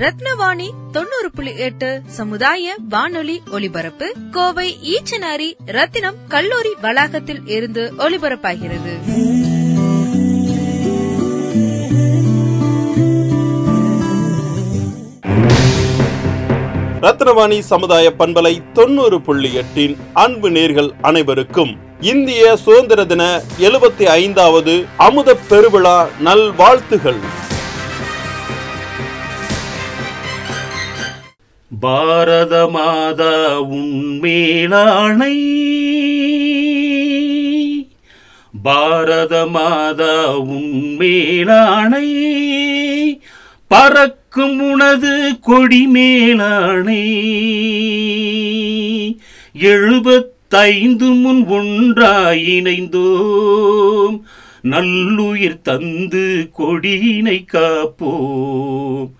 ரத்னவாணி தொண்ணூறு புள்ளி எட்டு சமுதாய வானொலி ஒலிபரப்பு. கோவை ஈச்சனாரி ரத்தினம் கல்லூரி வளாகத்தில் இருந்து ஒலிபரப்பாகிறது. ரத்னவாணி சமுதாய பண்பலை தொண்ணூறு புள்ளி எட்டின் அன்பு நேர்கள் அனைவருக்கும் இந்திய சுதந்திர தின எழுபத்தி ஐந்தாவது அமுத பெருவிழா நல்வாழ்த்துகள். பாரத மாதா உண்மேலானை. பாரத மாதா உண்மேலானை. பறக்கும் உனது கொடி மேலானை எழுபத்தைந்து முன் ஒன்றாய் இணைந்தோம். நல்லுயிர் தந்து கொடியினை காப்போம்.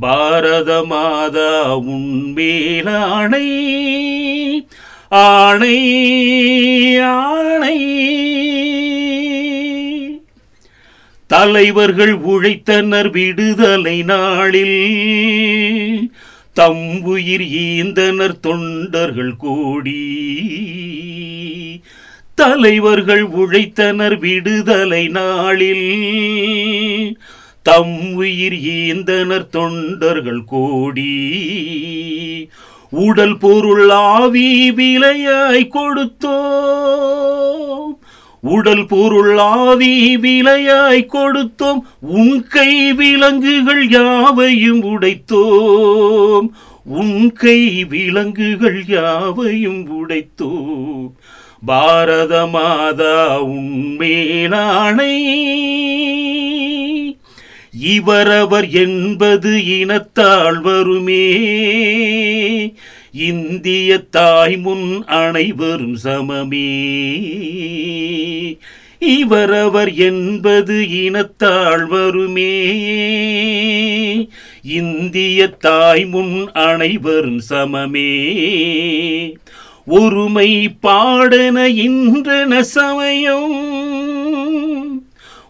பாரத மாதா உன்மேலானை ஆணை ஆணை. தலைவர்கள் உழைத்தனர் விடுதலை நாளில் தம் உயிர் ஈந்தனர் தொண்டர்கள் கோடி. தலைவர்கள் உழைத்தனர் விடுதலை நாளில் தம் உயிர் ஈந்தனர் தொண்டர்கள் கூடி உடல் பொருள் ஆவி விலையாய் கொடுத்தோம். உடல் பொருள் ஆவி விலையாய் கொடுத்தோம். உன் கை விலங்குகள் யாவையும் உடைத்தோம். உன் கை விலங்குகள் யாவையும் உடைத்தோம். பாரத மாதா உன்மேலானை இவரவர் என்பது இனத்தால் வருமே. இந்திய தாய் முன் அனைவரும் சமமே. இவரவர் என்பது இனத்தால் வருமே. இந்திய தாய் முன் அனைவரும் சமமே. ஒருமை பாடன இன்றன சமயம்.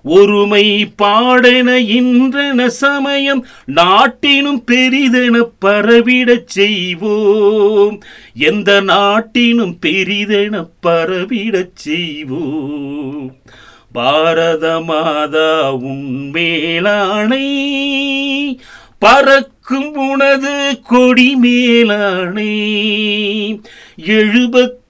ஒருமை பாடன இன்றன சமயம் நாட்டினும் பெரிதென பரவிடச் செய்வோம். எந்த நாட்டினும் பெரிதென பரவிடச் செய்வோம். பாரத மாதா உண்மேலானை பறக்கும் உனது கொடி மேலானை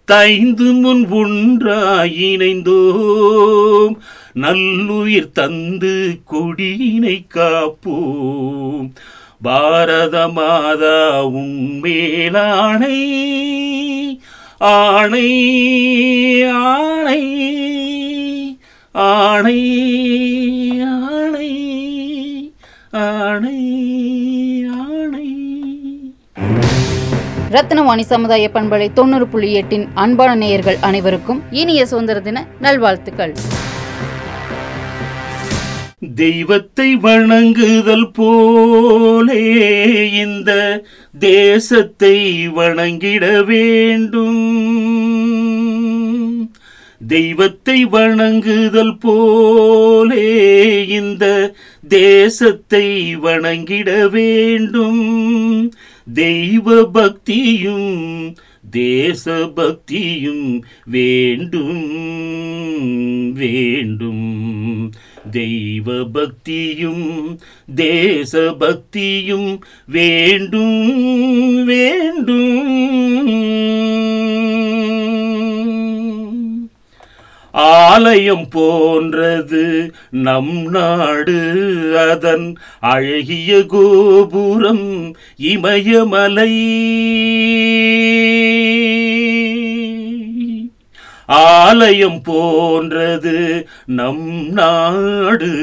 தைந்து முன் ஒன்றாய் இணைந்தோம். நல்லுயிர் தந்து கொடியினை காப்போம். பாரத மாதா உண்மேலானை ஆணை ஆணை ஆணை ஆணை ஆணை. ரத்னவாணி சமுதாய பண்பலை தொண்ணூறு புள்ளி எட்டின் அன்பான நேயர்கள் அனைவருக்கும் இனிய சுதந்திர தின நல்வாழ்த்துக்கள். தெய்வத்தை வணங்குதல் போலே இந்த தேசத்தை வணங்கிட வேண்டும். தெய்வத்தை வணங்குதல் போலே இந்த தேசத்தை வணங்கிட வேண்டும். தெய்வ பக்தியும் தேசபக்தியும் வேண்டும் வேண்டும். தெய்வ பக்தியும் தேசபக்தியும் வேண்டும் வேண்டும். ஆலயம் போன்றது நம் நாடு அதன் அழகிய கோபுரம் இமயமலை. ஆலயம் போன்றது நம் நாடு.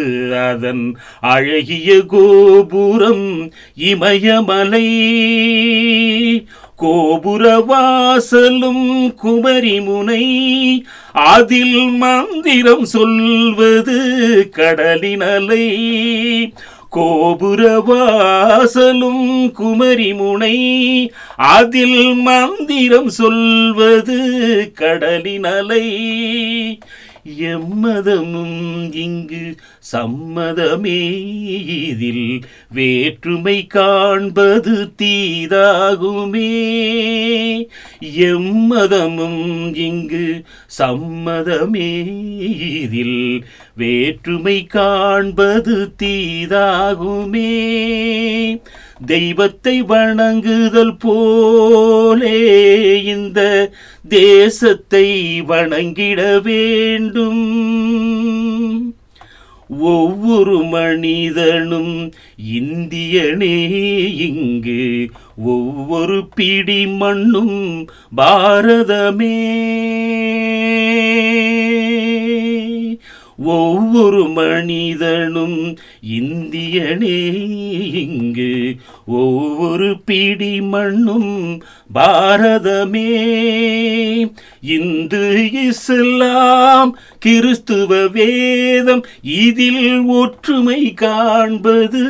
அதன் அழகிய கோபுரம் இமயமலை. கோபுர வாசலும் குமரிமுனை அதில் மந்திரம் சொல்வது கடலின் கோபுரவாசலும் கோபுர வாசலும் குமரிமுனை அதில் மந்திரம் சொல்வது கடலின் அலை. எம்மதமும் இங்கு சம்மதமே. இதில் வேற்றுமை காண்பது தீதாகுமே. எம்மதமும் இங்கு சம்மதமே. இதில் வேற்றுமை காண்பது தீதாகுமே. தெய்வத்தை வணங்குதல் போலே இந்த தேசத்தை வணங்கிட வேண்டும். ஒவ்வொரு மனிதனும் இந்தியனே இங்கு ஒவ்வொரு பிடி மண்ணும் பாரதமே. ஒவ்வொரு மனிதனும் இந்தியனே. இங்கு ஒவ்வொரு பிடி மண்ணும் பாரதமே. இந்து இஸ்லாம் கிறிஸ்துவ வேதம் இதில் ஒற்றுமை காண்பது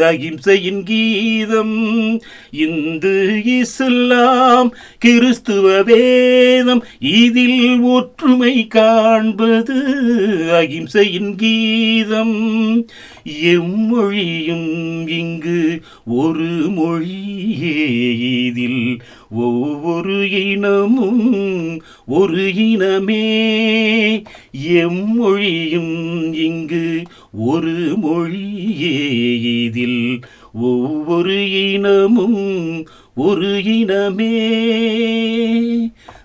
அகிம்சையின் கீதம். இந்து இஸ்லாம் கிறிஸ்துவ வேதம் இதில் ஒற்றுமை காண்பது அகிம்சையின் கீதம். எம்மொழியும் இங்கு ஒரு மொழியே இதில் ஒவ்வொரு இனமும் ஒரு இனமே. எம்மொழியும் இங்கு ஒரு மொழியே. இதில் ஒவ்வொரு இனமும் ஒரு இனமே.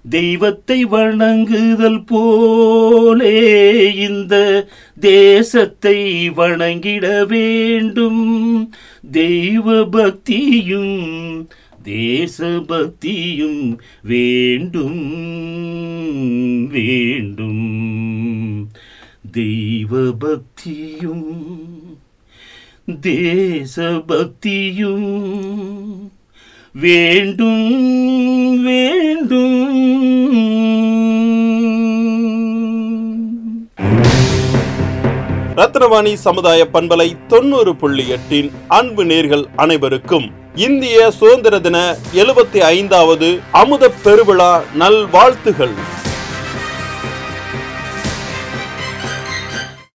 தெய்வத்தை வணங்குதல் போலே இந்த தேசத்தை வணங்கிட வேண்டும். தெய்வ பக்தியும் தேசபக்தியும் வேண்டும் வேண்டும். தெய்வ பக்தியும் தேசபக்தியும் வேண்டும் வேண்டும். ரத்னவாணி சமுதாய பண்பலை தொண்ணூறு புள்ளி எட்டின் அன்பு நேர்கள் அனைவருக்கும் இந்திய சுதந்திர தின எழுபத்தி ஐந்தாவது அமுத பெருவிழா நல்வாழ்த்துகள்.